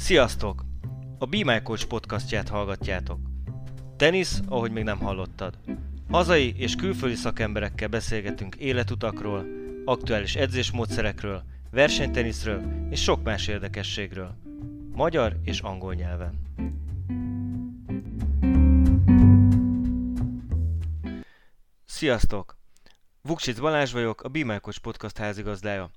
Sziasztok! A Be My Coach podcastját hallgatjátok. Tenisz, ahogy még nem hallottad. Hazai és külföldi szakemberekkel beszélgetünk életutakról, aktuális edzésmódszerekről, versenyteniszről és sok más érdekességről. Magyar és angol nyelven. Sziasztok! Vuksic Balázs vagyok, a Be podcast házigazdája.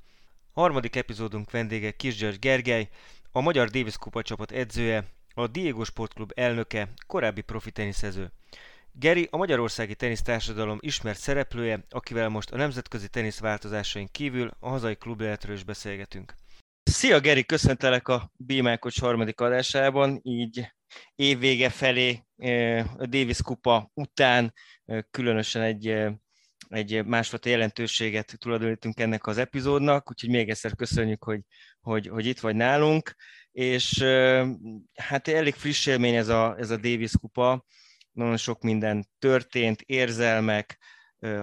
Harmadik epizódunk vendége Kis György Gergely, a Magyar Davis Kupa csapat edzője, a Diego Sportklub elnöke, korábbi profi teniszező. Geri a Magyarországi Tenisztársadalom ismert szereplője, akivel most a nemzetközi tenisz változásain kívül a hazai életről is beszélgetünk. Szia Geri, köszöntelek a Bímákocs harmadik adásában, így évvége felé a Davis Kupa után különösen egy egy másfajta jelentőséget tulajdonítunk ennek az epizódnak, úgyhogy még egyszer köszönjük, hogy, hogy, hogy itt vagy nálunk, és hát elég friss élmény ez a, ez a Davis kupa, nagyon sok minden történt, érzelmek,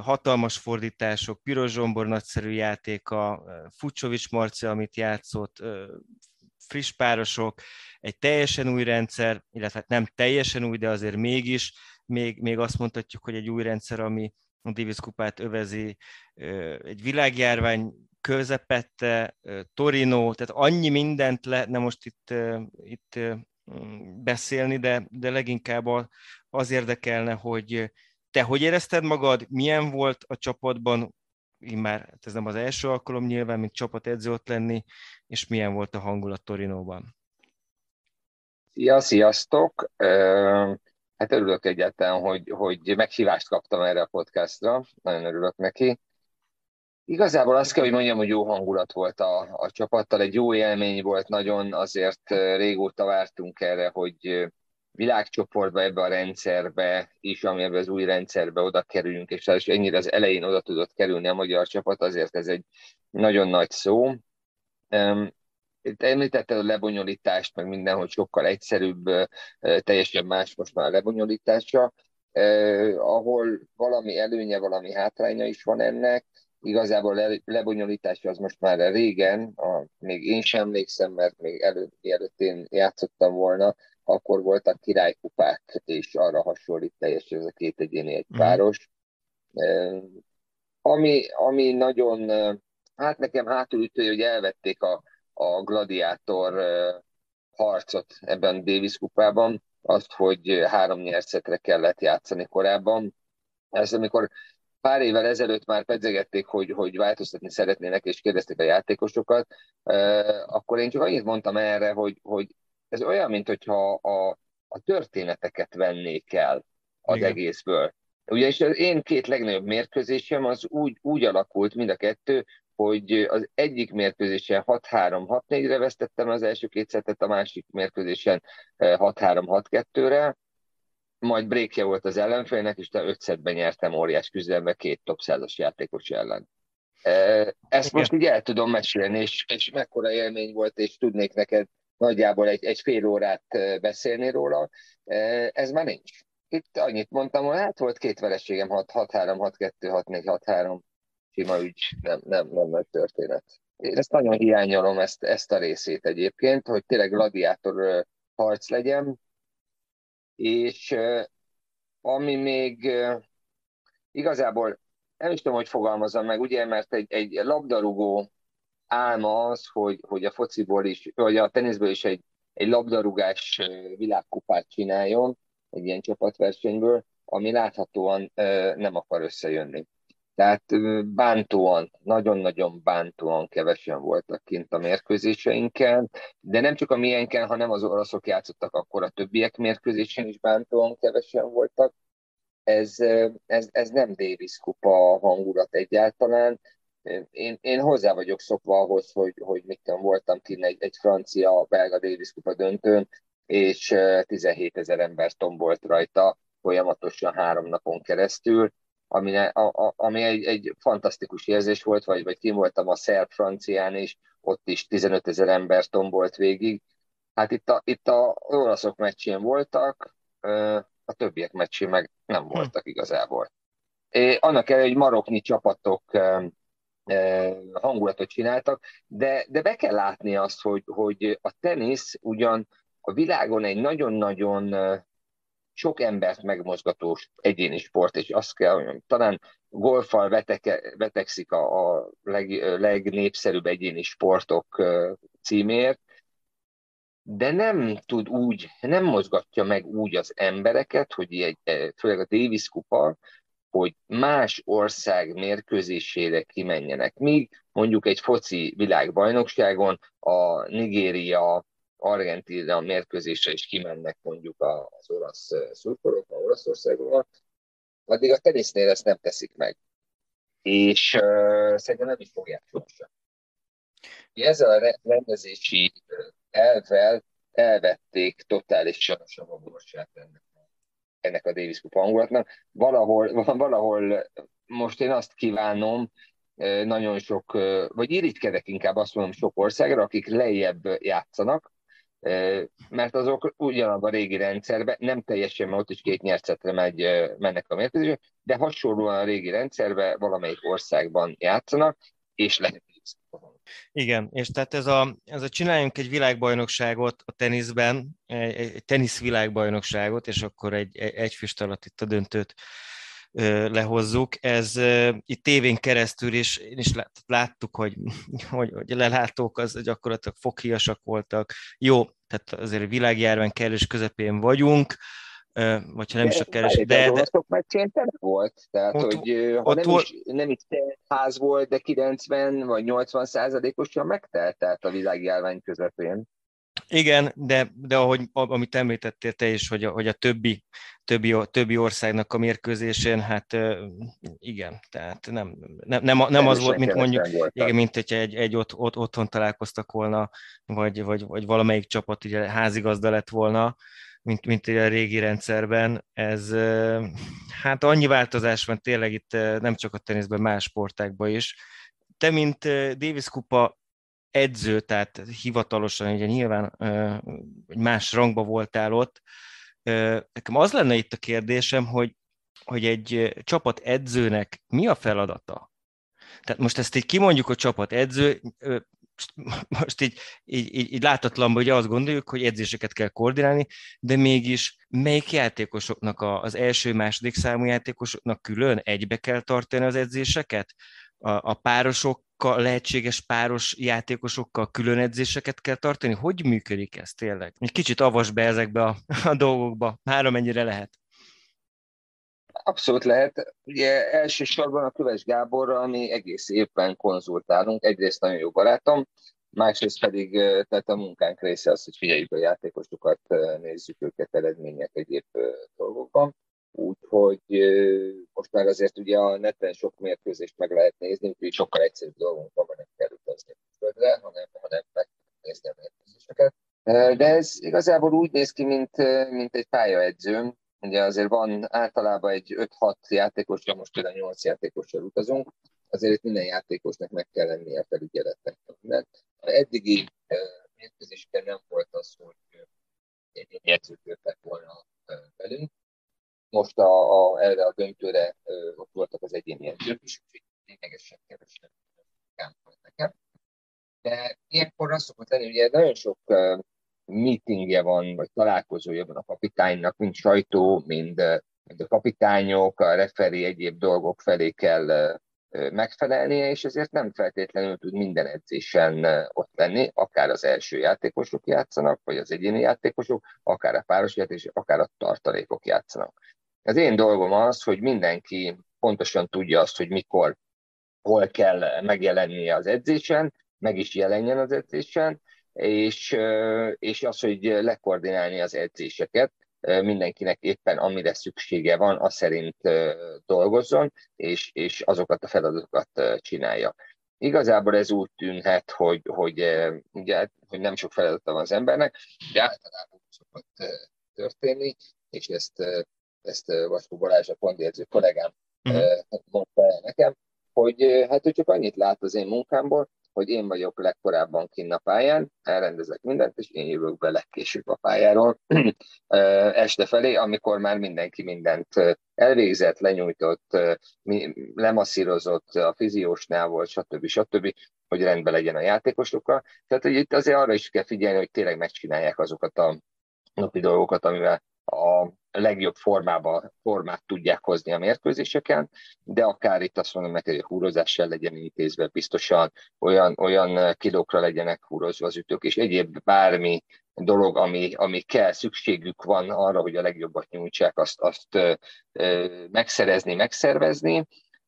hatalmas fordítások, Piros Zsombor nagyszerű játéka, Fucsovics Marci, amit játszott, friss párosok, egy teljesen új rendszer, illetve hát nem teljesen új, de azért mégis, még, még azt mondhatjuk, hogy egy új rendszer, ami, a Davis kupát övezi egy világjárvány közepette, Torino, tehát annyi mindent lehetne most itt, itt beszélni, de, de leginkább az érdekelne, hogy te hogy érezted magad, milyen volt a csapatban, én már hát ez nem az első alkalom nyilván, mint csapatedző ott lenni, és milyen volt a hangulat Torinóban? Szia, sziasztok! Hát örülök egyáltalán, hogy, hogy meghívást kaptam erre a podcastra, nagyon örülök neki. Igazából azt kell, hogy mondjam, hogy jó hangulat volt a, a csapattal, egy jó élmény volt, nagyon azért régóta vártunk erre, hogy világcsoportba ebbe a rendszerbe is, ami ebbe az új rendszerbe oda kerüljünk, és ennyire az elején oda tudott kerülni a magyar csapat, azért ez egy nagyon nagy szó. Itt említetted a lebonyolítást, meg minden, hogy sokkal egyszerűbb, teljesen más most már a lebonyolítása, ahol valami előnye, valami hátránya is van ennek. Igazából a lebonyolítása az most már régen, a, még én sem emlékszem, mert még előtt, én játszottam volna, akkor voltak királykupák, és arra hasonlít teljesen ez a két egyéni egy mhm. páros. Mm. Ami, ami nagyon, hát nekem hátulütő, hogy elvették a, a gladiátor harcot ebben a Davis kupában, azt, hogy három nyerszetre kellett játszani korábban. Ez amikor pár évvel ezelőtt már pedzegették, hogy, hogy változtatni szeretnének, és kérdezték a játékosokat, akkor én csak annyit mondtam erre, hogy, hogy ez olyan, mint hogyha a, a történeteket vennék el az Igen. egészből. Ugyanis az én két legnagyobb mérkőzésem az úgy, úgy alakult mind a kettő, hogy az egyik mérkőzésen 6-3, 6-4-re vesztettem az első két szettet, a másik mérkőzésen 6-3-6-2-re, majd breakje volt az ellenfélnek, és te 5 szettben nyertem óriás küzdelembe két top 100-as játékos ellen. Ezt most így el tudom mesélni, és, és mekkora élmény volt, és tudnék neked nagyjából egy, egy fél órát beszélni róla. Ez már nincs. Itt annyit mondtam, hogy hát volt két vereségem, 6-3, 6-2, 6-4, 6-3, sima ügy, nem, nem, nem nagy történet. Én ezt nagyon hiányolom, ezt, ezt a részét egyébként, hogy tényleg gladiátor harc legyen, és ami még igazából nem is tudom, hogy fogalmazom meg, ugye, mert egy, egy labdarúgó álma az, hogy, hogy a fociból is, vagy a teniszből is egy, egy labdarúgás világkupát csináljon, egy ilyen csapatversenyből, ami láthatóan nem akar összejönni. Tehát bántóan, nagyon-nagyon bántóan kevesen voltak kint a mérkőzéseinken, de nem csak a miénken, hanem az oroszok játszottak, akkor a többiek mérkőzésen is bántóan kevesen voltak. Ez, ez, ez nem Davis kupa hangulat egyáltalán. Én, én hozzá vagyok szokva ahhoz, hogy, hogy mit tudom, voltam kint egy, egy francia-belga Davis kupa döntőn, és 17 ezer ember tombolt rajta folyamatosan három napon keresztül ami, a, a, ami egy, egy fantasztikus érzés volt, vagy, vagy kim voltam a szerb-francián is, ott is 15 ezer ember tombolt végig. Hát itt a, itt a olaszok meccsén voltak, a többiek meccsén meg nem hm. voltak igazából. É, annak ellenére, hogy maroknyi csapatok hangulatot csináltak, de, de be kell látni azt, hogy, hogy a tenisz ugyan a világon egy nagyon-nagyon sok embert megmozgató egyéni sport, és azt kell, hogy talán golfal veteke, vetekszik a, a leg, legnépszerűbb egyéni sportok címért, de nem tud úgy, nem mozgatja meg úgy az embereket, hogy egy, főleg a Davis kupa, hogy más ország mérkőzésére kimenjenek. Míg mondjuk egy foci világbajnokságon a Nigéria, Argentina mérkőzésre is kimennek mondjuk az olasz szurkolók, a Olaszországban, addig a tenisznél ezt nem teszik meg. És uh, szerintem nem is fogják sohasem. Ezzel a rendezési elvel elvették totálisan a savaborsát ennek, ennek a Davis Cup hangulatnak. Valahol, valahol most én azt kívánom, nagyon sok, vagy irigykedek inkább azt mondom sok országra, akik lejjebb játszanak, mert azok ugyanabban a régi rendszerben, nem teljesen, mert ott is két nyercetre megy, mennek a mérkőzések, de hasonlóan a régi rendszerben valamelyik országban játszanak, és lehet igen, és tehát ez a, ez a csináljunk egy világbajnokságot a teniszben, egy, egy tenisz világbajnokságot, és akkor egy, egy füst alatt itt a döntőt lehozzuk. Ez itt tévén keresztül is, én is láttuk, hogy, hogy, hogy lelátók az gyakorlatilag foghíjasak voltak. Jó, tehát azért világjárvány kellős közepén vagyunk, vagy ha nem is a keres. De, de, de... A meccsén volt, tehát ott, hogy ha ott nem, volt... is, nem is ház volt, de 90 vagy 80 százalékosan megtelt, tehát a világjárvány közepén. Igen, de, de ahogy, amit említettél te is, hogy a, hogy a többi, többi, többi országnak a mérkőzésén, hát igen, tehát nem, nem, nem, nem az volt, mint mondjuk, igen, mint hogyha egy, egy ott, ott, otthon találkoztak volna, vagy, vagy, vagy valamelyik csapat ugye házigazda lett volna, mint, mint a régi rendszerben. Ez, hát annyi változás van tényleg itt nem csak a teniszben, más sportákban is. Te, mint Davis Kupa edző, tehát hivatalosan ugye nyilván más rangba voltál ott, nekem az lenne itt a kérdésem, hogy, hogy egy csapat edzőnek mi a feladata? Tehát most ezt így kimondjuk a csapat edző, most így, így, így, így látatlanban hogy azt gondoljuk, hogy edzéseket kell koordinálni, de mégis melyik játékosoknak, a, az első, második számú játékosoknak külön egybe kell tartani az edzéseket? A, a párosokkal, lehetséges páros játékosokkal külön edzéseket kell tartani? Hogy működik ez tényleg? Egy kicsit avas be ezekbe a, a dolgokba, már amennyire lehet. Abszolút lehet. Ugye elsősorban a Köves Gáborral mi egész évben konzultálunk. Egyrészt nagyon jó barátom, másrészt pedig tehát a munkánk része az, hogy figyeljük a játékosokat, nézzük őket eredmények egyéb dolgokban. Úgyhogy most már azért ugye a neten sok mérkőzést meg lehet nézni, úgyhogy sokkal egyszerűbb dolgunk van, nem kell utazni földre, hanem, hanem meg nézni a mérkőzéseket. De ez igazából úgy néz ki, mint, mint egy pályaedzőm, Ugye azért van általában egy 5-6 játékosra, most például 8 játékosra utazunk, azért itt minden játékosnak meg kell lennie a felügyeletnek. Mert eddigi mérkőzésben nem volt az, hogy egy jöttek volna velünk. Most a, a, erre a döntőre ott voltak az egyéni edzők is, úgyhogy lényegesen kevesebb volt nekem. De ilyenkor azt szokott lenni, ugye nagyon sok meetingje van, vagy találkozója van a kapitánynak, mind sajtó, mind, mind a kapitányok, a referi egyéb dolgok felé kell megfelelnie, és ezért nem feltétlenül tud minden edzésen ott lenni, akár az első játékosok játszanak, vagy az egyéni játékosok, akár a páros játékosok, akár a tartalékok játszanak. Az én dolgom az, hogy mindenki pontosan tudja azt, hogy mikor, hol kell megjelennie az edzésen, meg is jelenjen az edzésen, és, és az, hogy lekoordinálni az edzéseket, mindenkinek éppen amire szüksége van, az szerint dolgozzon, és, és azokat a feladatokat csinálja. Igazából ez úgy tűnhet, hogy, hogy, ugye, hogy nem sok feladata van az embernek, de általában szokott történni, és ezt, ezt Vaskó Balázs, a pontjegyző kollégám uh-huh. mondta el nekem, hogy hát ő csak annyit lát az én munkámból, hogy én vagyok legkorábban kinn a pályán, elrendezek mindent, és én jövök be legkésőbb a pályáról este felé, amikor már mindenki mindent elvégzett, lenyújtott, lemasszírozott, a fiziósnál volt, stb. stb., hogy rendben legyen a játékosokkal. Tehát, hogy itt azért arra is kell figyelni, hogy tényleg megcsinálják azokat a napi dolgokat, amivel a legjobb formába, formát tudják hozni a mérkőzéseken, de akár itt azt mondom neki, hogy a húrozás se legyen intézve biztosan, olyan, olyan kilókra legyenek húrozva az ütők, és egyéb bármi dolog, ami, ami kell, szükségük van arra, hogy a legjobbat nyújtsák, azt, azt ö, ö, megszerezni, megszervezni.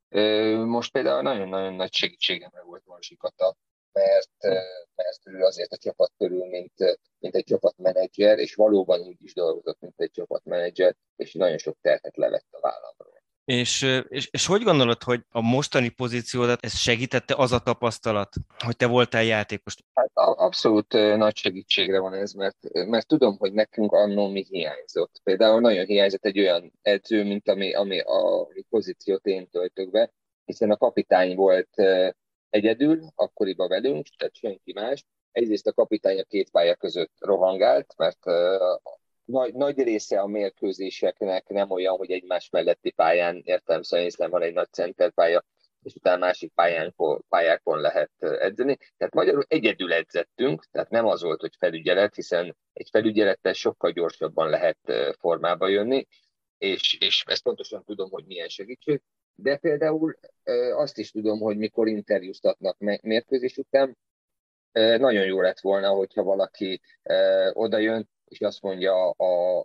Ö, most például nagyon-nagyon nagy segítségemre volt Marsikata mert, mert ő azért a csapat körül, mint, mint egy csapatmenedzser, és valóban úgy is dolgozott, mint egy csapatmenedzser, és nagyon sok terhet levett a vállamról. És, és, és hogy gondolod, hogy a mostani pozíciódat ez segítette az a tapasztalat, hogy te voltál játékos? Hát abszolút nagy segítségre van ez, mert, mert tudom, hogy nekünk annó mi hiányzott. Például nagyon hiányzott egy olyan edző, mint ami, ami a pozíciót én töltök be, hiszen a kapitány volt egyedül, akkoriban velünk, tehát senki más. Egyrészt a kapitány a két pálya között rohangált, mert nagy, nagy része a mérkőzéseknek nem olyan, hogy egymás melletti pályán értem szerint van egy nagy centerpálya, és utána másik pályán, pályákon lehet edzeni. Tehát magyarul egyedül edzettünk, tehát nem az volt, hogy felügyelet, hiszen egy felügyelettel sokkal gyorsabban lehet formába jönni, és, és ezt pontosan tudom, hogy milyen segítség. De például azt is tudom, hogy mikor interjúztatnak mérkőzés után, nagyon jó lett volna, hogyha valaki oda jön, és azt mondja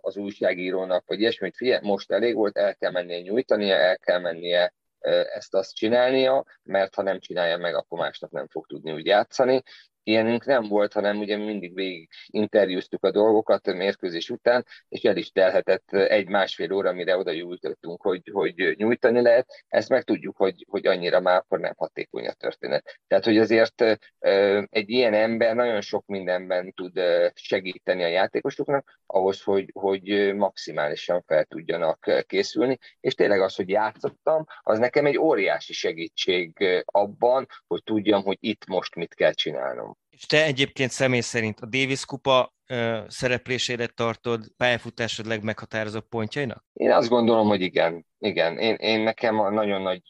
az újságírónak, hogy ilyesmit, figyelj, most elég volt, el kell mennie nyújtania, el kell mennie ezt-azt csinálnia, mert ha nem csinálja meg, akkor másnap nem fog tudni úgy játszani ilyenünk nem volt, hanem ugye mindig végig interjúztuk a dolgokat a mérkőzés után, és el is telhetett egy-másfél óra, mire oda jutottunk, hogy, hogy nyújtani lehet. Ezt meg tudjuk, hogy, hogy annyira már akkor nem hatékony a történet. Tehát, hogy azért egy ilyen ember nagyon sok mindenben tud segíteni a játékosoknak, ahhoz, hogy, hogy maximálisan fel tudjanak készülni, és tényleg az, hogy játszottam, az nekem egy óriási segítség abban, hogy tudjam, hogy itt most mit kell csinálnom. És te egyébként személy szerint a Davis kupa szereplésére tartod pályafutásod legmeghatározóbb pontjainak? Én azt gondolom, hogy igen. Igen, én, én nekem nagyon nagy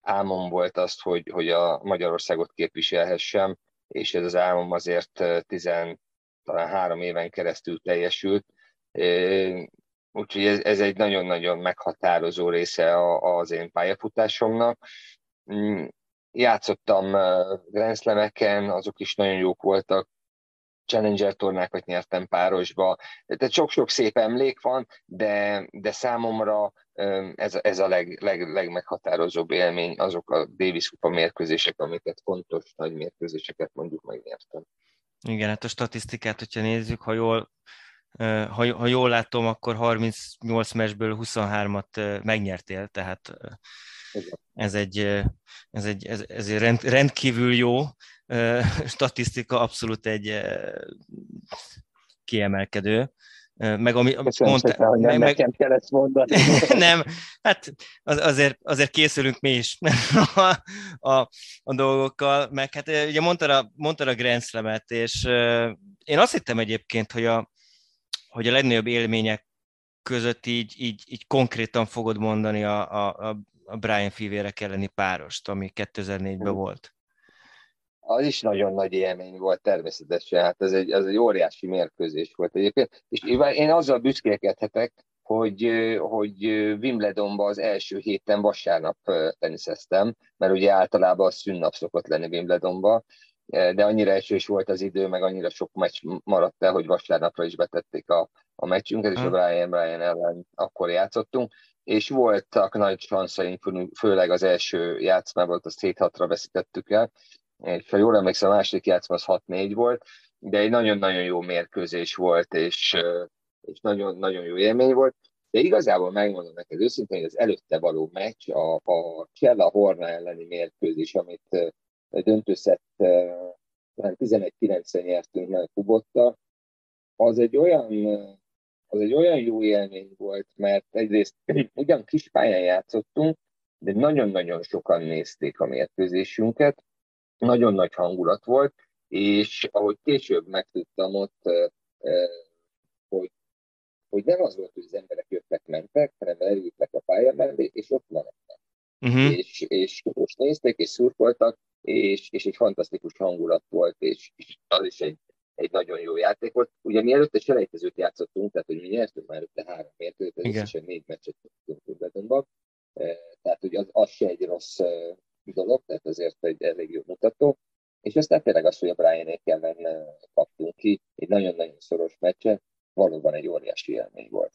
álmom volt azt, hogy, hogy a Magyarországot képviselhessem, és ez az álmom azért tizen, talán három éven keresztül teljesült. Úgyhogy ez, ez egy nagyon-nagyon meghatározó része az én pályafutásomnak. Játszottam Grand Slam-eken, azok is nagyon jók voltak, Challenger tornákat nyertem párosba, tehát sok-sok szép emlék van, de, de számomra ez, ez a leg, leg, legmeghatározóbb élmény, azok a Davis Kupa mérkőzések, amiket fontos nagy mérkőzéseket mondjuk megnyertem. Igen, hát a statisztikát, hogyha nézzük, ha jól, ha, ha jól látom, akkor 38 meccsből 23-at megnyertél, tehát ez egy, ez egy, ez, ez egy rend, rendkívül jó statisztika, abszolút egy kiemelkedő. Meg ami, amit mondta, hogy nem meg, nekem kell ezt mondani. nem, hát az, azért, azért készülünk mi is a, a, a dolgokkal, meg hát ugye mondtad a, mondtad a Grand Slam-et, és én azt hittem egyébként, hogy a, hogy a legnagyobb élmények között így, így, így konkrétan fogod mondani a, a, a Brian fivérek elleni párost, ami 2004-ben volt. Az is nagyon nagy élmény volt természetesen, hát ez egy, ez egy óriási mérkőzés volt egyébként, és én azzal büszkélkedhetek, hogy, hogy Wimbledonban az első héten vasárnap teniszeztem, mert ugye általában a szünnap szokott lenni Wimbledonban, de annyira esős volt az idő, meg annyira sok meccs maradt el, hogy vasárnapra is betették a, a meccsünket, és a Brian Brian ellen akkor játszottunk, és voltak nagy sanszaink, főleg az első játszmában, azt 7-6-ra veszítettük el, és ha jól emlékszem, a második játszma az 6-4 volt, de egy nagyon-nagyon jó mérkőzés volt, és, és nagyon, nagyon jó élmény volt. De igazából megmondom neked őszintén, hogy az előtte való meccs, a, a Csella Horna elleni mérkőzés, amit döntőszett 11-9-en nyertünk meg Kubotta, az egy olyan az egy olyan jó élmény volt, mert egyrészt ugyan kis pályán játszottunk, de nagyon-nagyon sokan nézték a mérkőzésünket, nagyon nagy hangulat volt, és ahogy később megtudtam ott, hogy, hogy nem az volt, hogy az emberek jöttek-mentek, hanem eljöttek a pálya mellé, és ott maradtak. Uh-huh. És, és most nézték, és szurkoltak, és, és egy fantasztikus hangulat volt, és, és az is egy, egy nagyon jó játék volt. Ugye mi előtte selejtezőt játszottunk, tehát hogy mi nyertünk már előtte három mérkőzést, összesen négy meccset tudtunk tehát hogy az, az se egy rossz dolog, tehát azért egy elég jó mutató. És aztán tényleg az, hogy a Brian ellen kaptunk ki, egy nagyon-nagyon szoros meccse, valóban egy óriási élmény volt.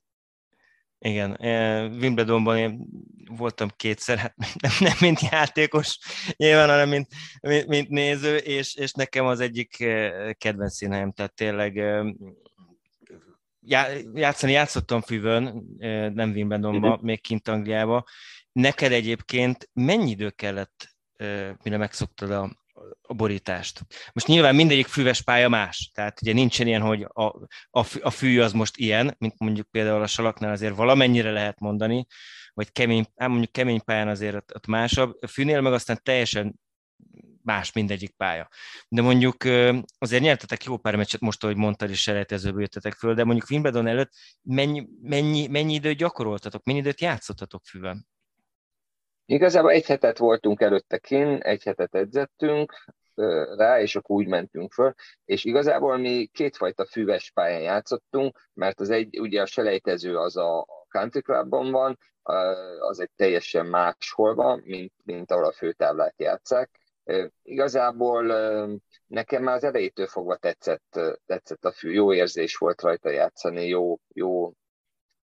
Igen, Wimbledonban én voltam kétszer, hát nem, nem mint játékos nyilván, hanem mint, mint, mint néző, és, és nekem az egyik kedvenc színhelyem, tehát tényleg játszani játszottam Füvön, nem Wimbledonban, uh-huh. még kint Angliába. Neked egyébként mennyi idő kellett, mire megszoktad a, a borítást. Most nyilván mindegyik füves pálya más, tehát ugye nincsen ilyen, hogy a, a, a fű az most ilyen, mint mondjuk például a salaknál azért valamennyire lehet mondani, vagy kemény, ám mondjuk kemény pályán azért ott, ott másabb, a fűnél meg aztán teljesen más mindegyik pálya. De mondjuk azért nyertetek jó pár meccset most, ahogy mondtad, és selejtezőből jöttetek föl, de mondjuk Wimbledon előtt mennyi, mennyi, mennyi időt gyakoroltatok, mennyi időt játszottatok füven? Igazából egy hetet voltunk előtte kin, egy hetet edzettünk rá, és akkor úgy mentünk föl, és igazából mi kétfajta füves pályán játszottunk, mert az egy, ugye a selejtező az a country clubban van, az egy teljesen máshol van, mint, mint ahol a főtáblát játszák. Igazából nekem már az elejétől fogva tetszett, tetszett a fű, jó érzés volt rajta játszani, jó, jó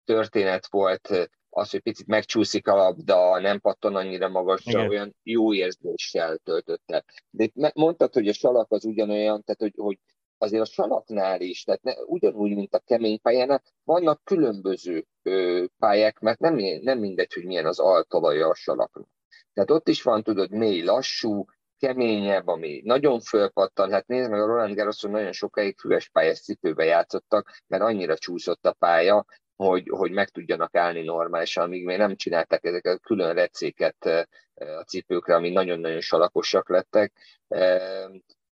történet volt, az, hogy picit megcsúszik a labda, nem patton annyira magasra, Igen. olyan jó érzéssel töltötte. De mondtad, hogy a salak az ugyanolyan, tehát hogy, hogy azért a salaknál is, tehát ne, ugyanúgy, mint a kemény pályánál, vannak különböző ö, pályák, mert nem, nem mindegy, hogy milyen az altalaja a salaknak. Tehát ott is van, tudod, mély, lassú, keményebb, ami nagyon fölpattan. Hát nézd meg, a Roland Garroson nagyon sokáig füves pályás cipőbe játszottak, mert annyira csúszott a pálya, hogy, hogy meg tudjanak állni normálisan, amíg még nem csinálták ezeket a külön recéket a cipőkre, ami nagyon-nagyon salakosak lettek,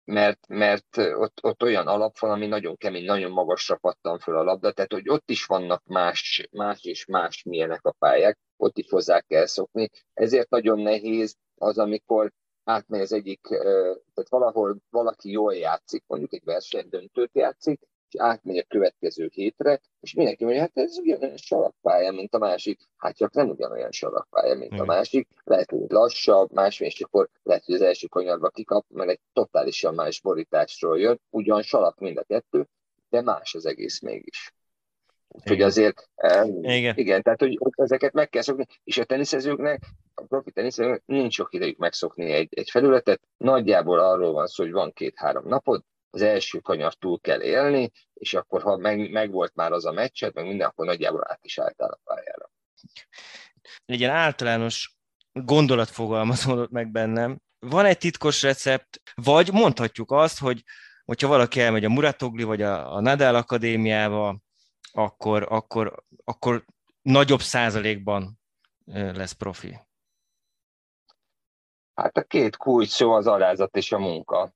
mert, mert ott, ott olyan alap van, ami nagyon kemény, nagyon magasra pattan föl a labda, tehát hogy ott is vannak más, más és más milyenek a pályák, ott is hozzá kell szokni, ezért nagyon nehéz az, amikor átmegy az egyik, eh, tehát valahol valaki jól játszik, mondjuk egy versenydöntőt játszik, és átmegy a következő hétre, és mindenki mondja, hát ez ugyanolyan salakpálya, mint a másik. Hát csak nem ugyanolyan salakpálya, mint a másik. Lehet, hogy lassabb, más, és akkor lehet, hogy az első kanyarba kikap, mert egy totálisan más borításról jön, ugyan salak mind a kettő, de más az egész mégis. Úgyhogy azért, igen. igen, tehát hogy ezeket meg kell szokni, és a teniszezőknek, a profi teniszezőknek nincs sok idejük megszokni egy, egy felületet, nagyjából arról van szó, hogy van két-három napod, az első kanyar túl kell élni, és akkor ha meg, meg volt már az a meccset, meg minden, akkor nagyjából át is álltál a pályára. Egy ilyen általános gondolat fogalmazódott meg bennem. Van egy titkos recept, vagy mondhatjuk azt, hogy hogyha valaki elmegy a Muratogli vagy a, a Nadal Akadémiába, akkor, akkor, akkor nagyobb százalékban lesz profi. Hát a két kulcs szó az alázat és a munka.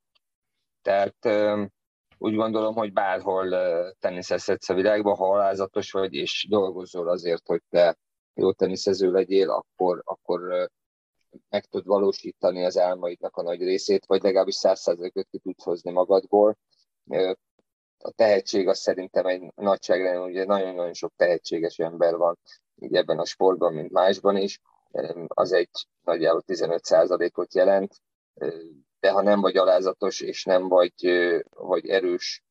Tehát úgy gondolom, hogy bárhol teniszezhetsz a világban, ha alázatos vagy, és dolgozol azért, hogy te jó teniszező legyél, akkor, akkor meg tud valósítani az álmaidnak a nagy részét, vagy legalábbis százszerzőköt ki tudsz hozni magadból. A tehetség az szerintem egy nagyságrendben, ugye nagyon-nagyon sok tehetséges ember van így ebben a sportban, mint másban is, az egy nagyjából 15%-ot jelent, de ha nem vagy alázatos, és nem vagy, vagy erős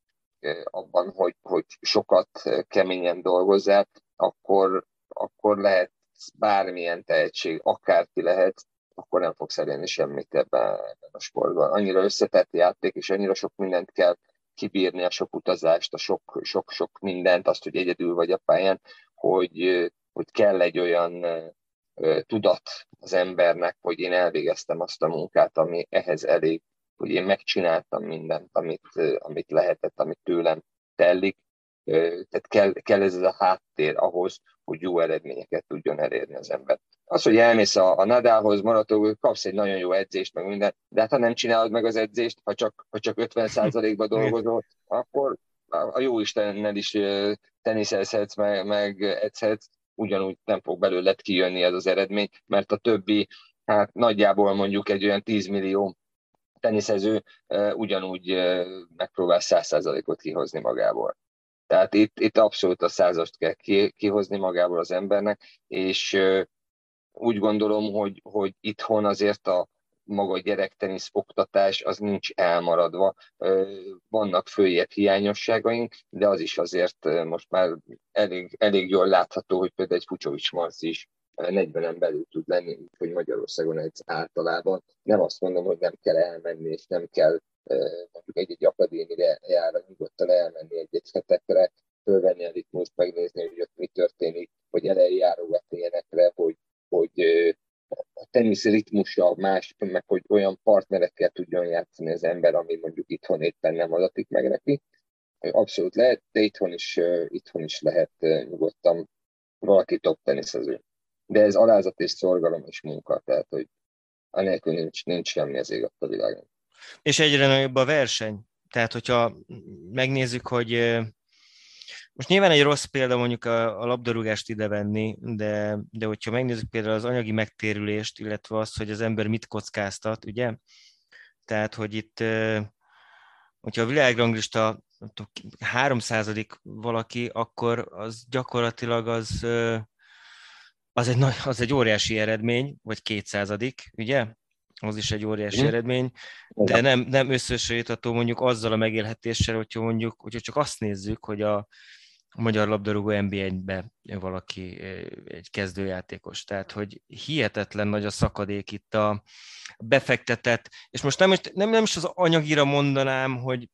abban, hogy, hogy sokat keményen dolgozzál, akkor, akkor lehet bármilyen tehetség, akárki lehet, akkor nem fogsz elérni semmit ebben, a sportban. Annyira összetett játék, és annyira sok mindent kell kibírni, a sok utazást, a sok, sok, sok mindent, azt, hogy egyedül vagy a pályán, hogy, hogy kell egy olyan tudat az embernek, hogy én elvégeztem azt a munkát, ami ehhez elég, hogy én megcsináltam mindent, amit, amit lehetett, amit tőlem tellik, tehát kell, kell ez a háttér ahhoz, hogy jó eredményeket tudjon elérni az ember. Az, hogy elmész a, a Nadalhoz, Marató, kapsz egy nagyon jó edzést, meg minden, de hát ha nem csinálod meg az edzést, ha csak, ha csak 50%-ba dolgozol, akkor a jó Istennel is teniszelhetsz, meg, meg edzhetsz, ugyanúgy nem fog belőled kijönni ez az eredmény, mert a többi, hát nagyjából mondjuk egy olyan 10 millió teniszező ugyanúgy megpróbál 100%-ot kihozni magából. Tehát itt, itt abszolút a százast kell kihozni magából az embernek, és úgy gondolom, hogy, hogy itthon azért a maga gyerektenisz oktatás az nincs elmaradva. Vannak följebb hiányosságaink, de az is azért most már elég, elég jól látható, hogy például egy Fucsovics Marci is 40-en belül tud lenni, hogy Magyarországon egy általában. Nem azt mondom, hogy nem kell elmenni, és nem kell mondjuk egy-egy akadémire járni, nyugodtan elmenni egy-egy hetekre, fölvenni a ritmust, megnézni, hogy ott mi történik, hogy eljárogatni ilyenekre, hogy, hogy a tenisz ritmusa más, meg hogy olyan partnerekkel tudjon játszani az ember, ami mondjuk itthon éppen nem adatik meg neki. Abszolút lehet, de itthon is, itthon is lehet nyugodtan valaki top teniszező. De ez alázat és szorgalom és munka, tehát hogy anélkül nincs, nincs semmi az ég a világon. És egyre nagyobb a verseny. Tehát, hogyha megnézzük, hogy most nyilván egy rossz példa mondjuk a, a labdarúgást ide venni, de, de hogyha megnézzük például az anyagi megtérülést, illetve azt, hogy az ember mit kockáztat, ugye? Tehát, hogy itt, hogyha a világranglista 300 valaki, akkor az gyakorlatilag az, az egy, az egy óriási eredmény, vagy kétszázadik, ugye? Az is egy óriási mm. eredmény, de nem, nem összehasonlítható mondjuk azzal a megélhetéssel, hogyha mondjuk, hogyha csak azt nézzük, hogy a, a magyar labdarúgó NBA-be valaki egy kezdőjátékos. Tehát, hogy hihetetlen nagy a szakadék itt a befektetett, és most nem, nem, nem is az anyagira mondanám, hogy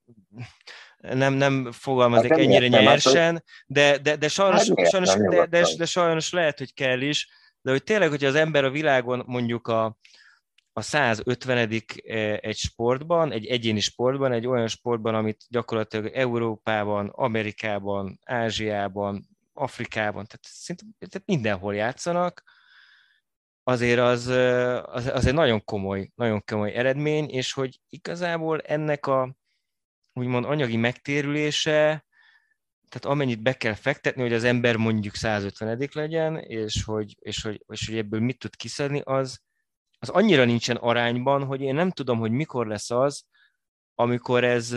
nem, nem fogalmazik hát ennyire értem, nyersen, hát, de, de, de, sajnos, hát sajnos, de, de, de sajnos lehet, hogy kell is, de hogy tényleg, hogyha az ember a világon mondjuk a, a 150 e, egy sportban, egy egyéni sportban, egy olyan sportban, amit gyakorlatilag Európában, Amerikában, Ázsiában, Afrikában, tehát szinte tehát mindenhol játszanak, azért az, e, az, az egy nagyon komoly, nagyon komoly eredmény, és hogy igazából ennek a úgymond anyagi megtérülése, tehát amennyit be kell fektetni, hogy az ember mondjuk 150 legyen, és hogy, és hogy, és hogy ebből mit tud kiszedni, az, az annyira nincsen arányban, hogy én nem tudom, hogy mikor lesz az, amikor ez,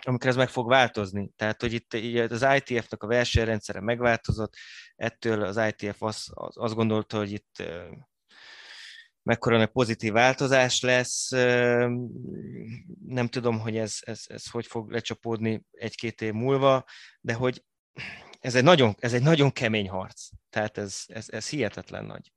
amikor ez meg fog változni. Tehát, hogy itt az ITF-nak a versenyrendszere megváltozott, ettől az ITF azt, azt gondolta, hogy itt mekkora pozitív változás lesz. Nem tudom, hogy ez, ez, ez hogy fog lecsapódni egy-két év múlva, de hogy ez egy nagyon, ez egy nagyon kemény harc. Tehát ez, ez, ez hihetetlen nagy.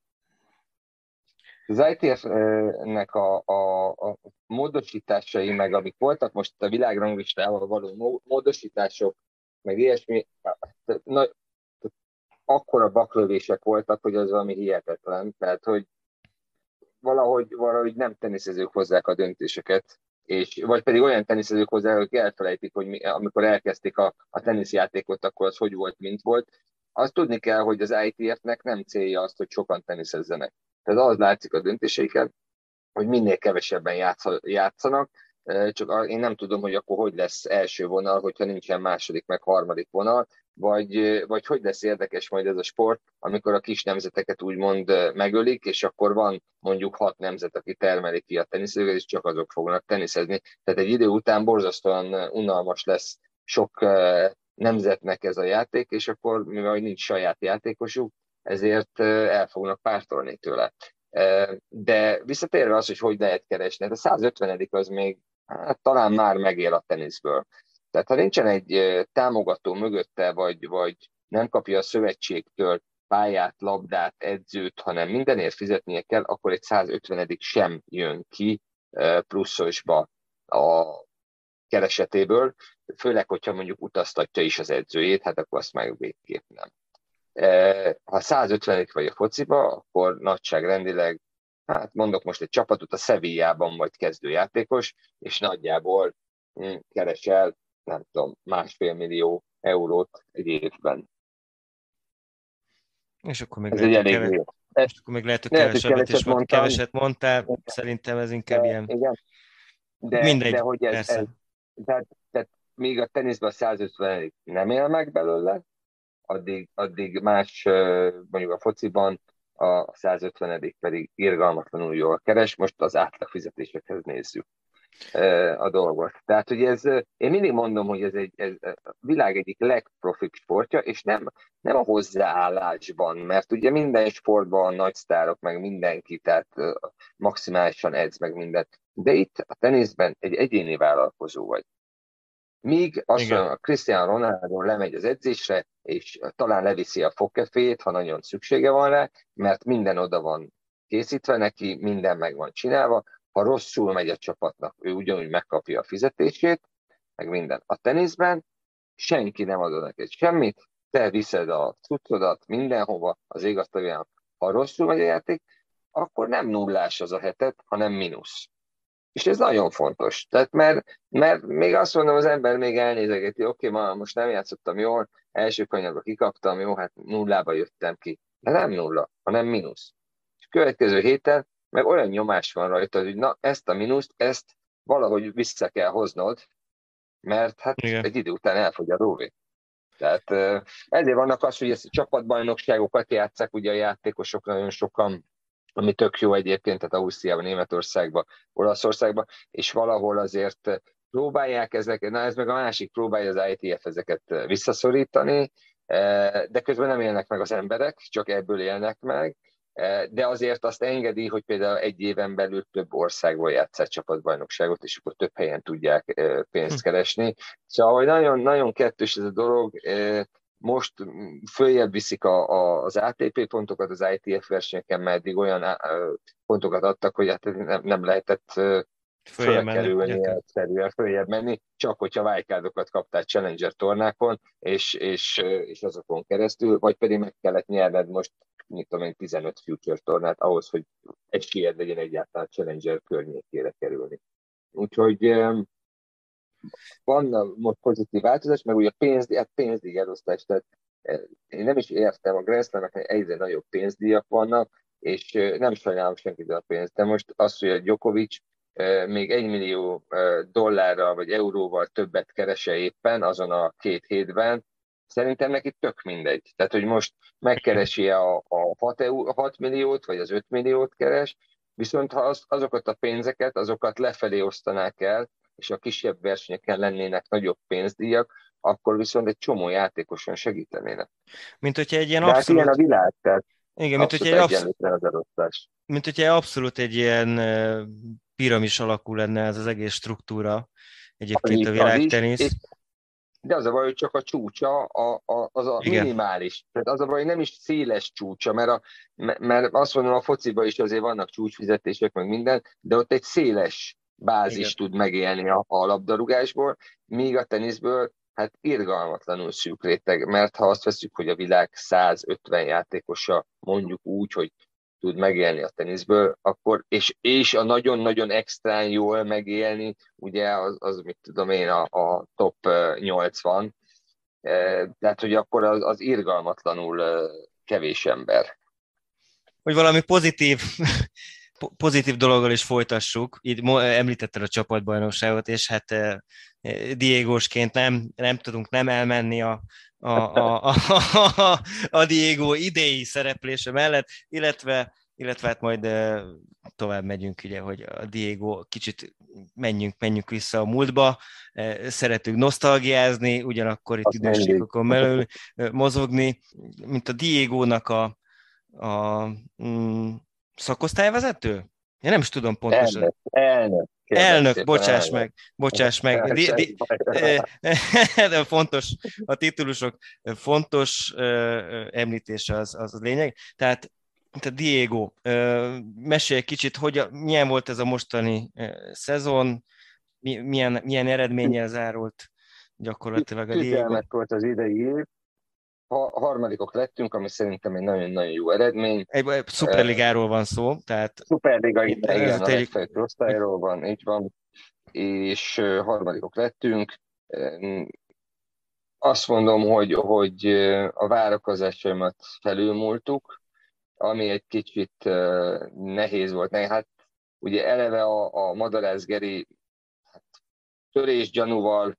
Az ITF-nek a, a, a módosításai, meg amik voltak most a világranglistával való módosítások, meg ilyesmi, na, akkora baklövések voltak, hogy az valami hihetetlen. Tehát, hogy valahogy, valahogy nem teniszezők hozzák a döntéseket, és, vagy pedig olyan teniszezők hozzá, akik elfelejtik, hogy mi, amikor elkezdték a, a teniszjátékot, akkor az hogy volt, mint volt. Azt tudni kell, hogy az ITF-nek nem célja azt, hogy sokan teniszezzenek. Tehát az látszik a döntéseiken, hogy minél kevesebben játszanak, csak én nem tudom, hogy akkor hogy lesz első vonal, hogyha nincsen második, meg harmadik vonal, vagy, vagy hogy lesz érdekes majd ez a sport, amikor a kis nemzeteket úgymond megölik, és akkor van mondjuk hat nemzet, aki termeli ki a teniszőket, és csak azok fognak teniszezni. Tehát egy idő után borzasztóan unalmas lesz sok nemzetnek ez a játék, és akkor, mivel nincs saját játékosuk, ezért el fognak pártolni tőle. De visszatérve az, hogy hogy lehet keresni, hát a 150 az még hát, talán már megél a teniszből. Tehát ha nincsen egy támogató mögötte, vagy, vagy nem kapja a szövetségtől pályát, labdát, edzőt, hanem mindenért fizetnie kell, akkor egy 150 sem jön ki pluszosba a keresetéből, főleg, hogyha mondjuk utaztatja is az edzőjét, hát akkor azt meg végképp nem. Ha 150 vagy a fociba, akkor nagyságrendileg, hát mondok most egy csapatot, a Sevillában vagy kezdőjátékos, és nagyjából hm, keresel, nem tudom, másfél millió eurót egy évben. És akkor még Ez lehet, egy elég keves, és akkor még lehet, hogy kevesebbet keveset mondtam. keveset mondtál, igen. szerintem ez inkább de, ilyen... Igen. De, Mindegy, de hogy ez, ez tehát, tehát még a teniszben a 150 nem él meg belőle, addig, addig más, mondjuk a fociban a 150 pedig irgalmatlanul jól keres, most az átlag fizetésekhez nézzük a dolgot. Tehát, hogy ez, én mindig mondom, hogy ez, egy, ez a világ egyik legprofibb sportja, és nem, nem a hozzáállásban, mert ugye minden sportban nagy sztárok, meg mindenki, tehát maximálisan edz meg mindent. De itt a teniszben egy egyéni vállalkozó vagy. Míg azt mondom, a Cristiano Ronaldo lemegy az edzésre, és talán leviszi a fogkefét, ha nagyon szüksége van rá, mert minden oda van készítve neki, minden meg van csinálva, ha rosszul megy a csapatnak, ő ugyanúgy megkapja a fizetését, meg minden. A teniszben senki nem adod neked semmit, te viszed a cuccodat mindenhova, az ég ha rosszul megy a játék, akkor nem nullás az a hetet, hanem mínusz. És ez nagyon fontos. Tehát mert, mert még azt mondom, az ember még elnézegeti, oké, okay, ma most nem játszottam jól, első kanyarba kikaptam, jó, hát nullába jöttem ki. De nem nulla, hanem mínusz. És következő héten meg olyan nyomás van rajta, hogy na, ezt a mínuszt, ezt valahogy vissza kell hoznod, mert hát Igen. egy idő után elfogy a róvé. Tehát ezért vannak az, hogy ezt a csapatbajnokságokat játszák, ugye a játékosok nagyon sokan, ami tök jó egyébként, tehát Ausztriában, Németországban, Olaszországban, és valahol azért próbálják ezeket, na ez meg a másik próbálja az ITF ezeket visszaszorítani, de közben nem élnek meg az emberek, csak ebből élnek meg, de azért azt engedi, hogy például egy éven belül több országból játszák csapatbajnokságot, és akkor több helyen tudják pénzt hm. keresni. Szóval, hogy nagyon, nagyon kettős ez a dolog, most följebb viszik a, a, az ATP pontokat az ITF versenyeken, mert eddig olyan pontokat adtak, hogy hát nem, nem lehetett fölkerülni, egyszerűen följebb menni, csak hogyha wildcardokat kaptál Challenger tornákon, és, és, és azokon keresztül, vagy pedig meg kellett nyerned most mit tudom én, 15 future tornát ahhoz, hogy siet legyen egyáltalán Challenger környékére kerülni. Úgyhogy van most pozitív változás, meg ugye a pénz, hát pénzdíj elosztás, tehát eh, én nem is értem, a Grand Slam-eknek egyre nagyobb pénzdíjak vannak, és eh, nem sajnálom senkit a pénzt, de most az, hogy a Djokovic eh, még egy millió dollárral vagy euróval többet kerese éppen azon a két hétben, Szerintem neki tök mindegy. Tehát, hogy most megkeresi a, a 6, EU, 6 milliót, vagy az 5 milliót keres, viszont ha az, azokat a pénzeket, azokat lefelé osztanák el, és a kisebb versenyeken lennének nagyobb pénzdíjak, akkor viszont egy csomó játékosan segítenének. Mint hogyha egy ilyen De abszolút... Hát ilyen a világ, tehát igen, mint hogyha, egy abszolút, mint hogyha abszolút egy ilyen piramis alakú lenne ez az egész struktúra, egyébként a világtenisz de az a baj, hogy csak a csúcsa a, a, az a Igen. minimális. Tehát az a baj, hogy nem is széles csúcsa, mert, a, mert azt mondom, a fociba is azért vannak csúcsfizetések, meg minden, de ott egy széles bázis tud megélni a, a labdarúgásból, míg a teniszből hát irgalmatlanul szűk réteg, mert ha azt veszük, hogy a világ 150 játékosa mondjuk úgy, hogy tud megélni a teniszből, akkor, és, és a nagyon-nagyon extrán jól megélni, ugye az, az mit tudom én, a, a top 80, tehát hogy akkor az, az irgalmatlanul kevés ember. Hogy valami pozitív, pozitív dologgal is folytassuk. Itt említetted a csapatbajnokságot, és hát Diégósként nem, nem tudunk nem elmenni a, a, a, a, a, a Diego idei szereplése mellett, illetve, illetve hát majd tovább megyünk, ugye, hogy a Diego kicsit menjünk, menjünk vissza a múltba, szeretünk nosztalgiázni, ugyanakkor itt időségokon belül mozogni, mint a Diego-nak a, a mm, szakosztályvezető? Én nem is tudom pontosan. Elnök, elnök. Elnök, bocsáss meg, bocsáss meg. Di, di, de fontos, a titulusok fontos említése az, az a lényeg. Tehát a Diego, mesélj egy kicsit, hogy milyen volt ez a mostani szezon, milyen, milyen eredménnyel zárult gyakorlatilag a Diego. volt az idei év, harmadikok lettünk, ami szerintem egy nagyon-nagyon jó eredmény. Egy, egy szuperligáról van szó, tehát... Szuperliga, igen, igen a egy... osztályról van, így van, és harmadikok lettünk. azt mondom, hogy, hogy a várakozásaimat felülmúltuk, ami egy kicsit nehéz volt. Hát ugye eleve a, a Madarász Geri hát, törés gyanúval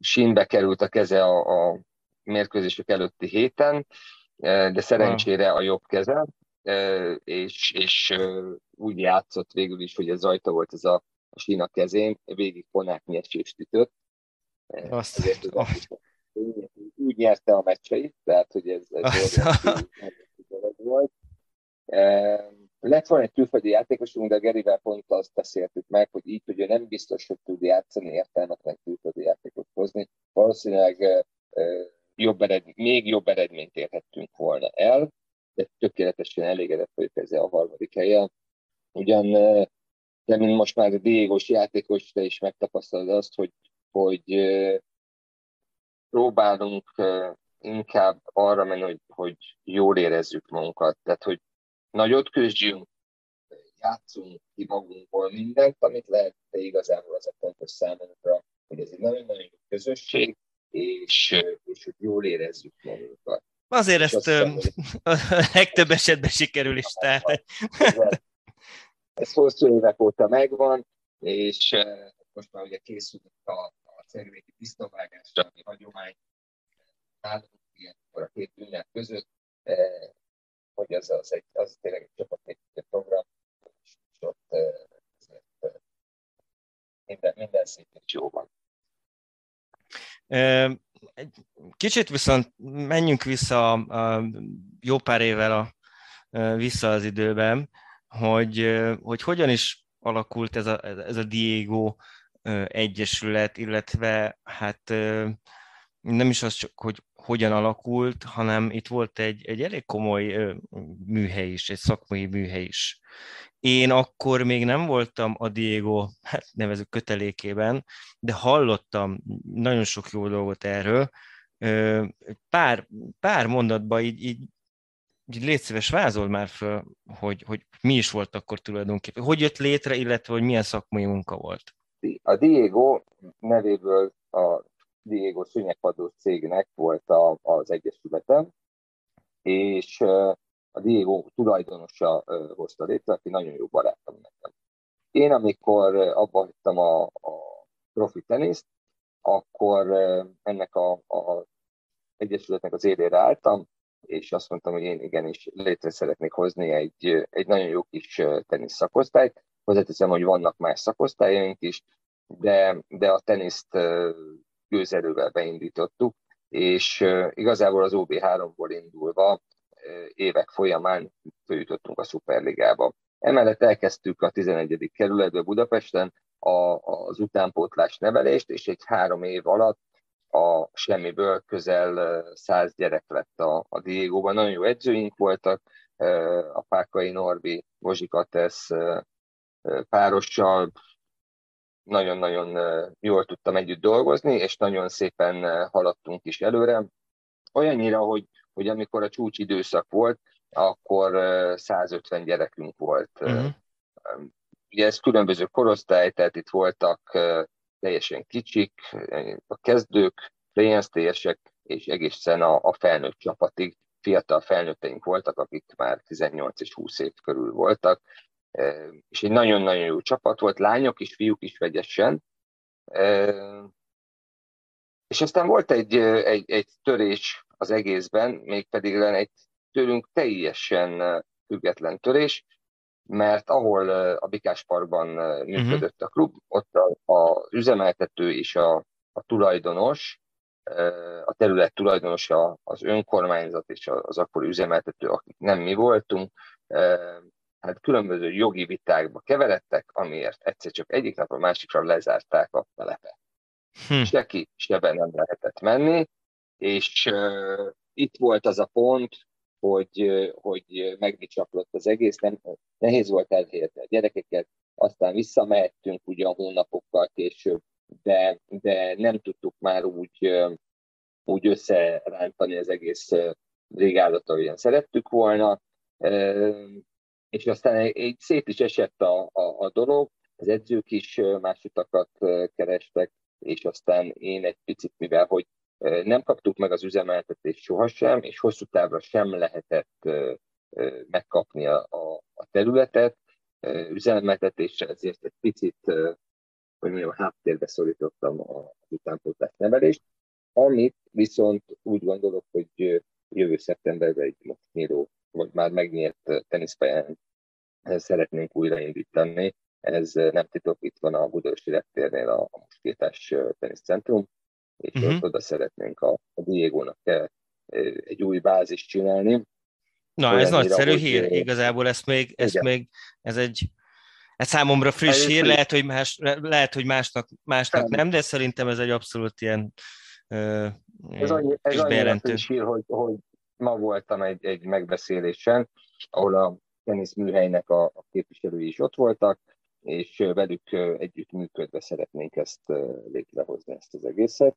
sínbe került a keze a, a mérkőzések előtti héten, de szerencsére a jobb keze, és, és úgy játszott végül is, hogy ez rajta volt ez a, a sín a kezén, végig ponák nyesést ütött. Azt, azt. Úgy nyerte a meccseit, tehát hogy ez, ez volt. Lett volna egy külföldi játékosunk, de Gerivel pont azt beszéltük meg, hogy így, hogy ő nem biztos, hogy tud játszani, értelmetlen külföldi játékot hozni. Valószínűleg jobb eredmény, még jobb eredményt érhettünk volna el, de tökéletesen elégedett vagyok ezzel a harmadik helyen. Ugyan, de mint most már Diégos játékos, te is megtapasztalod azt, hogy, hogy próbálunk inkább arra menni, hogy, hogy jól érezzük magunkat. Tehát, hogy nagyot küzdjünk, játszunk ki magunkból mindent, amit lehet, de igazából az a fontos számunkra, hogy ez egy nagyon-nagyon közösség, és, és hogy jól érezzük magunkat. Azért ezt aztán, a legtöbb esetben sikerül is. Tehát. Ez hosszú évek óta megvan, és most már ugye készülünk a, a szervéti tisztavágásra, ami hagyomány nálunk ilyenkor a két ünnep között, hogy az, az, egy, az tényleg egy csapatépítő program, és ott minden, minden szépen jó van. Kicsit viszont menjünk vissza a jó pár évvel a, vissza az időben, hogy, hogy hogyan is alakult ez a, ez a Diego egyesület, illetve hát nem is az csak, hogy hogyan alakult, hanem itt volt egy, egy elég komoly műhely is, egy szakmai műhely is. Én akkor még nem voltam a Diego, hát nevezük kötelékében, de hallottam nagyon sok jó dolgot erről. Pár, pár mondatban így, így, így légy szíves, vázol már föl, hogy, hogy mi is volt akkor tulajdonképpen. Hogy jött létre, illetve hogy milyen szakmai munka volt? A Diego nevéből a Diego szőnyegpadló cégnek volt a, az egyesületem, és a Diego tulajdonosa hozta létre, aki nagyon jó barátom nekem. Én, amikor abba hagytam a, a profi teniszt, akkor ennek a, a egyesületnek az élére álltam, és azt mondtam, hogy én igenis létre szeretnék hozni egy, egy nagyon jó kis tenisz szakosztályt. Hozzáteszem, hogy vannak más szakosztályaink is, de, de a teniszt gőzerővel beindítottuk, és igazából az OB3-ból indulva évek folyamán följutottunk a Szuperligába. Emellett elkezdtük a 11. kerületbe Budapesten a, az utánpótlás nevelést, és egy három év alatt a semmiből közel száz gyerek lett a, a Diego-ban. Nagyon jó edzőink voltak, a Pákai Norbi, Vozsikatesz párossal nagyon-nagyon jól tudtam együtt dolgozni, és nagyon szépen haladtunk is előre. Olyannyira, hogy, hogy amikor a csúcsidőszak volt, akkor 150 gyerekünk volt. Uh-huh. Ugye ez különböző korosztály, tehát itt voltak teljesen kicsik, a kezdők, PNST-esek, és egészen a, a felnőtt csapatig fiatal felnőtteink voltak, akik már 18 és 20 év körül voltak, és egy nagyon-nagyon jó csapat volt, lányok is, fiúk is vegyesen. És aztán volt egy, egy, egy törés az egészben, mégpedig egy tőlünk teljesen független törés, mert ahol a Bikás Parkban működött a klub, ott az üzemeltető és a, a tulajdonos, a terület tulajdonosa, az önkormányzat és az akkori üzemeltető, akik nem mi voltunk, hát különböző jogi vitákba keveredtek, amiért egyszer csak egyik napra másikra lezárták a telepet. Hm. Seki sebe nem lehetett menni, és uh, itt volt az a pont, hogy, hogy megbicsaklott az egész, nem, nehéz volt elhelyezni a gyerekeket, aztán visszamehettünk ugyan hónapokkal később, de, de nem tudtuk már úgy, úgy összerántani az egész brigádat, ahogyan szerettük volna, és aztán egy szét is esett a, a, a dolog, az edzők is más utakat kerestek, és aztán én egy picit, mivel hogy Nem kaptuk meg az üzemeltetést sohasem, és hosszú távra sem lehetett megkapni a, a területet. Üzemeltetésre ezért egy picit, hogy mondjam, háttérbe szorítottam a utánpótlás nevelést, amit viszont úgy gondolok, hogy jövő szeptemberben egy most nyíló, vagy már megnyert teniszpályán szeretnénk újraindítani. Ez nem titok, itt van a Budörsi reptérnél a, a Muskétás teniszcentrum, és uh-huh. ott oda szeretnénk a, a Diego-nak egy új bázist csinálni. Na, ez nagyszerű hogy, hír, igazából ezt még, ezt még, ez egy, ez számomra friss hír, lehet, hogy, más, lehet, hogy másnak, másnak nem, de szerintem ez egy abszolút ilyen ez annyi, ez annyira friss hír, hogy, hogy ma voltam egy, egy megbeszélésen, ahol a teniszműhelynek a, a képviselői is ott voltak, és velük együtt működve szeretnénk ezt létrehozni, ezt az egészet.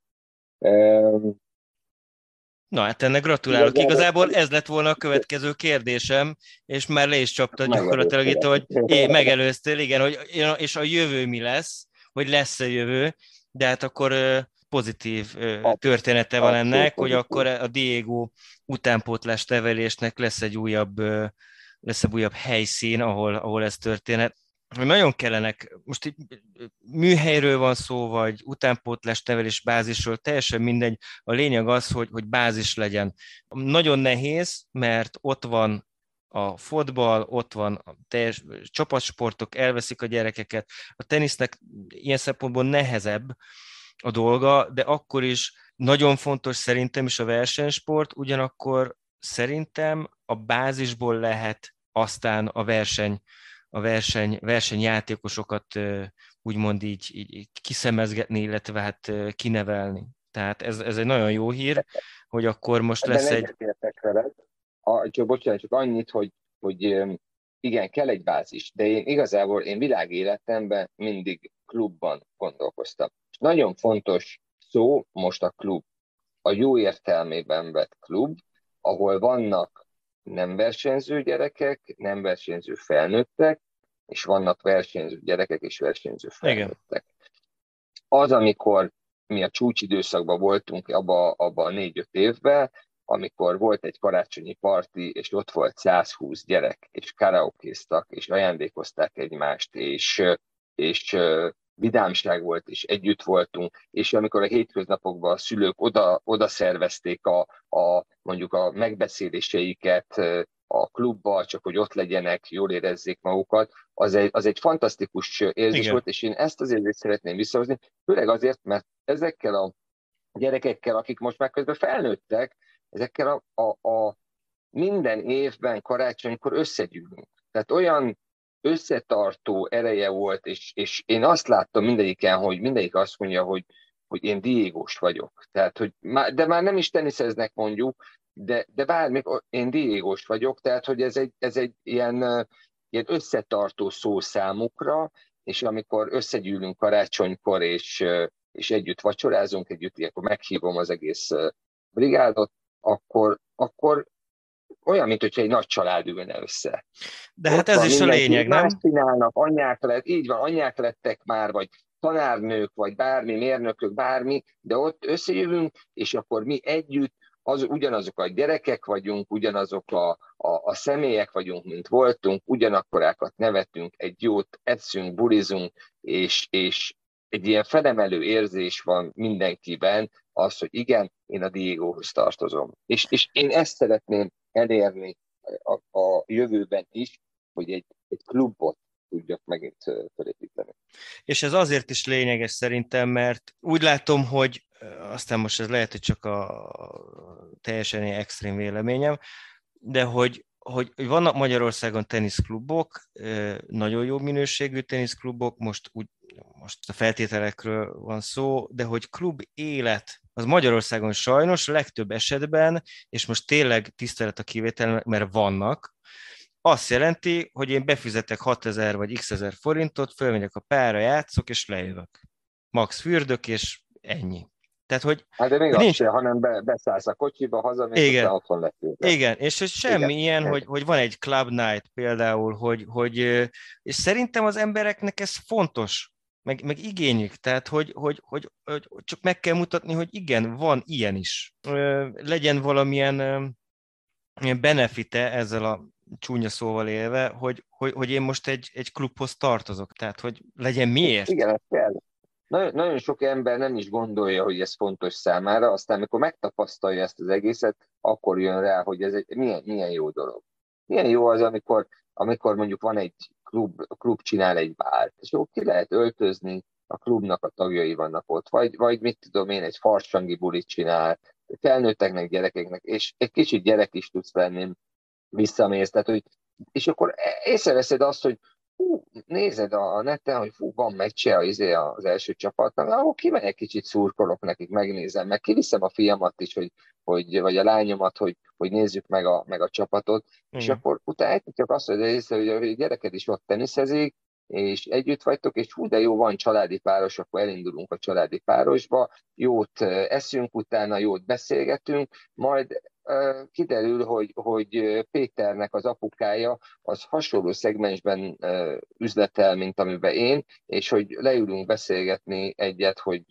Na hát ennek gratulálok. Igazából ez lett volna a következő kérdésem, és már le is csaptad gyakorlatilag itt, hogy é, megelőztél, igen, hogy, és a jövő mi lesz, hogy lesz-e jövő, de hát akkor pozitív története van ennek, hogy akkor a Diego utánpótlás tevelésnek lesz egy újabb, lesz egy újabb helyszín, ahol, ahol ez történhet nagyon kellenek, most itt műhelyről van szó, vagy utánpótlás nevelés bázisról, teljesen mindegy. A lényeg az, hogy, hogy bázis legyen. Nagyon nehéz, mert ott van a fotball, ott van a teljes csapatsportok, elveszik a gyerekeket. A tenisznek ilyen szempontból nehezebb a dolga, de akkor is nagyon fontos szerintem is a versenysport, ugyanakkor szerintem a bázisból lehet aztán a verseny a verseny, versenyjátékosokat úgymond így, így kiszemezgetni, illetve hát kinevelni. Tehát ez, ez egy nagyon jó hír, hogy akkor most lesz egy... veled. A, csak bocsánat, csak annyit, hogy, hogy igen, kell egy bázis, de én igazából én világéletemben mindig klubban gondolkoztam. És nagyon fontos szó most a klub, a jó értelmében vett klub, ahol vannak nem versenyző gyerekek, nem versenyző felnőttek, és vannak versenyző gyerekek és versenyző felnőttek. Igen. Az, amikor mi a csúcsidőszakban voltunk abba, abba a négy-öt évben, amikor volt egy karácsonyi parti, és ott volt 120 gyerek, és karaokéztak, és ajándékozták egymást, és, és vidámság volt, és együtt voltunk, és amikor a hétköznapokban a szülők oda, oda szervezték a, a, mondjuk a megbeszéléseiket a klubba, csak hogy ott legyenek, jól érezzék magukat, az egy, az egy fantasztikus érzés Igen. volt, és én ezt az érzést szeretném visszahozni, főleg azért, mert ezekkel a gyerekekkel, akik most már közben felnőttek, ezekkel a, a, a minden évben karácsonykor összegyűlünk. Tehát olyan összetartó ereje volt, és, és én azt láttam mindegyiken, hogy mindegyik azt mondja, hogy, hogy én diégós vagyok. Tehát, hogy már, de már nem is teniszeznek mondjuk, de, de bármikor én diégós vagyok, tehát, hogy ez egy, ez egy ilyen, ilyen összetartó szó számukra, és amikor összegyűlünk karácsonykor, és, és együtt vacsorázunk, együtt, akkor meghívom az egész brigádot, akkor, akkor olyan, mint hogyha egy nagy család ülne össze. De hát ez is a lényeg, nem? Más csinálnak, anyák lett, így van, anyák lettek már, vagy tanárnők, vagy bármi, mérnökök, bármi, de ott összejövünk, és akkor mi együtt az, ugyanazok a gyerekek vagyunk, ugyanazok a, a, a személyek vagyunk, mint voltunk, ugyanakkorákat nevetünk, egy jót eszünk, bulizunk, és, és egy ilyen felemelő érzés van mindenkiben, az, hogy igen, én a Diegóhoz tartozom. És, és én ezt szeretném elérni a, a jövőben is, hogy egy, egy klubot tudjak megint felépíteni. És ez azért is lényeges szerintem, mert úgy látom, hogy aztán most ez lehet, hogy csak a teljesen extrém véleményem, de hogy, hogy, hogy vannak Magyarországon teniszklubok, nagyon jó minőségű teniszklubok, most, úgy, most a feltételekről van szó, de hogy klub élet az Magyarországon sajnos legtöbb esetben, és most tényleg tisztelet a kivétel, mert vannak, azt jelenti, hogy én befizetek 6000 vagy x ezer forintot, fölmegyek a pára, játszok, és lejövök. Max fürdök, és ennyi. Tehát, hogy hát de még nincs... az se, hanem be, beszállsz a kocsiba, hazamész, Igen. otthon leszünk. Igen, és hogy semmi Igen. ilyen, hogy, hogy van egy club night például, hogy, hogy, és szerintem az embereknek ez fontos, meg, meg igényük, tehát hogy, hogy, hogy, hogy csak meg kell mutatni, hogy igen, van ilyen is. Legyen valamilyen benefite ezzel a csúnya szóval élve, hogy, hogy, hogy én most egy, egy klubhoz tartozok, tehát hogy legyen miért. Igen, ez kell. Nagyon, nagyon sok ember nem is gondolja, hogy ez fontos számára, aztán amikor megtapasztalja ezt az egészet, akkor jön rá, hogy ez egy milyen, milyen jó dolog. Milyen jó az, amikor, amikor mondjuk van egy klub, a klub csinál egy bárt, és jó, ki lehet öltözni, a klubnak a tagjai vannak ott, vagy, vagy mit tudom én, egy farsangi bulit csinál, felnőtteknek, gyerekeknek, és egy kicsit gyerek is tudsz lenni, visszamész, tehát, hogy, és akkor észreveszed azt, hogy hú, nézed a neten, hogy fú, van meccse az, izé az első csapatnak, ahol kimegyek kicsit szurkolok nekik, megnézem, meg kiviszem a fiamat is, hogy, hogy, vagy a lányomat, hogy, hogy nézzük meg a, meg a csapatot, mm. és akkor utána csak azt hogy észre, hogy a gyereked is ott teniszezik, és együtt vagytok, és hú, de jó, van családi páros, akkor elindulunk a családi párosba, jót eszünk utána, jót beszélgetünk, majd kiderül, hogy, hogy Péternek az apukája az hasonló szegmensben üzletel, mint amiben én, és hogy leülünk beszélgetni egyet, hogy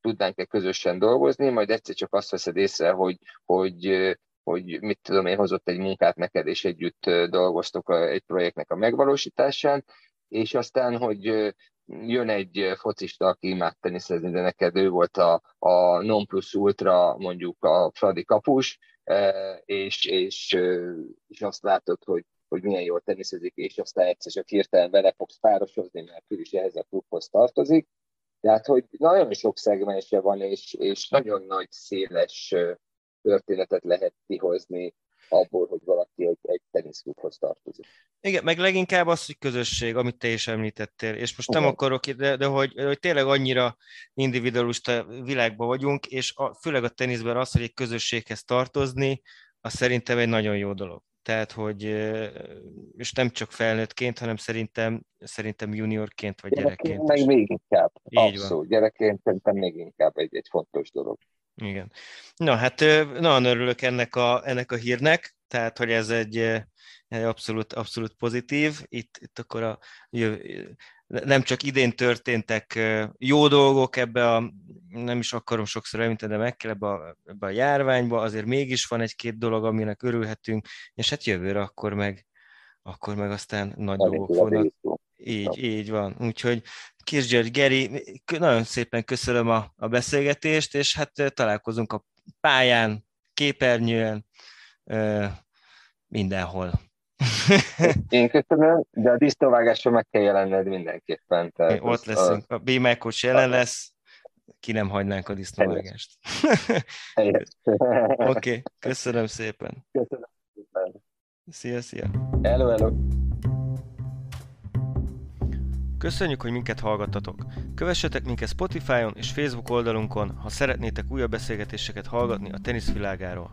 tudnánk-e közösen dolgozni, majd egyszer csak azt veszed észre, hogy, hogy hogy mit tudom én, hozott egy munkát neked, és együtt dolgoztok egy projektnek a megvalósításán, és aztán, hogy jön egy focista, aki imád teniszezni, de neked ő volt a, a non plus ultra, mondjuk a Fradi kapus, és, és, és azt látod, hogy, hogy milyen jól teniszezik, és aztán egyszer csak hirtelen vele fogsz párosozni, mert ő is ehhez a klubhoz tartozik. Tehát, hogy nagyon sok szegmense van, és, és nagyon nagy, széles történetet lehet kihozni abból, hogy valaki egy, egy teniszklubhoz tartozik. Igen, meg leginkább az, hogy közösség, amit te is említettél, és most Igen. nem akarok, de, de hogy, hogy tényleg annyira individualista világban vagyunk, és a, főleg a teniszben az, hogy egy közösséghez tartozni, az szerintem egy nagyon jó dolog. Tehát, hogy és nem csak felnőttként, hanem szerintem, szerintem juniorként vagy gyerekként. Meg még inkább. Így Abszolút. Van. Gyerekként szerintem még inkább egy, egy fontos dolog. Igen. Na hát nagyon örülök ennek a, ennek a hírnek, tehát hogy ez egy, egy abszolút, abszolút pozitív. Itt, itt akkor a, nem csak idén történtek jó dolgok ebbe a, nem is akarom sokszor említeni, de meg kell ebbe a, ebbe a járványba, azért mégis van egy-két dolog, aminek örülhetünk, és hát jövőre akkor meg, akkor meg aztán nagy dolgok fognak. Így, így van. Úgyhogy Kis György, Geri, nagyon szépen köszönöm a, a beszélgetést, és hát találkozunk a pályán, képernyőn, mindenhol. Én köszönöm, de a disznóvágásra meg kell jelenned mindenképpen. Tehát Ott leszünk, a, a B jelen lesz, ki nem hagynánk a disznóvágást. Oké, okay, köszönöm szépen. Köszönöm szépen. Szia, szia. Hello, hello. Köszönjük, hogy minket hallgattatok! Kövessetek minket Spotify-on és Facebook oldalunkon, ha szeretnétek újabb beszélgetéseket hallgatni a teniszvilágáról.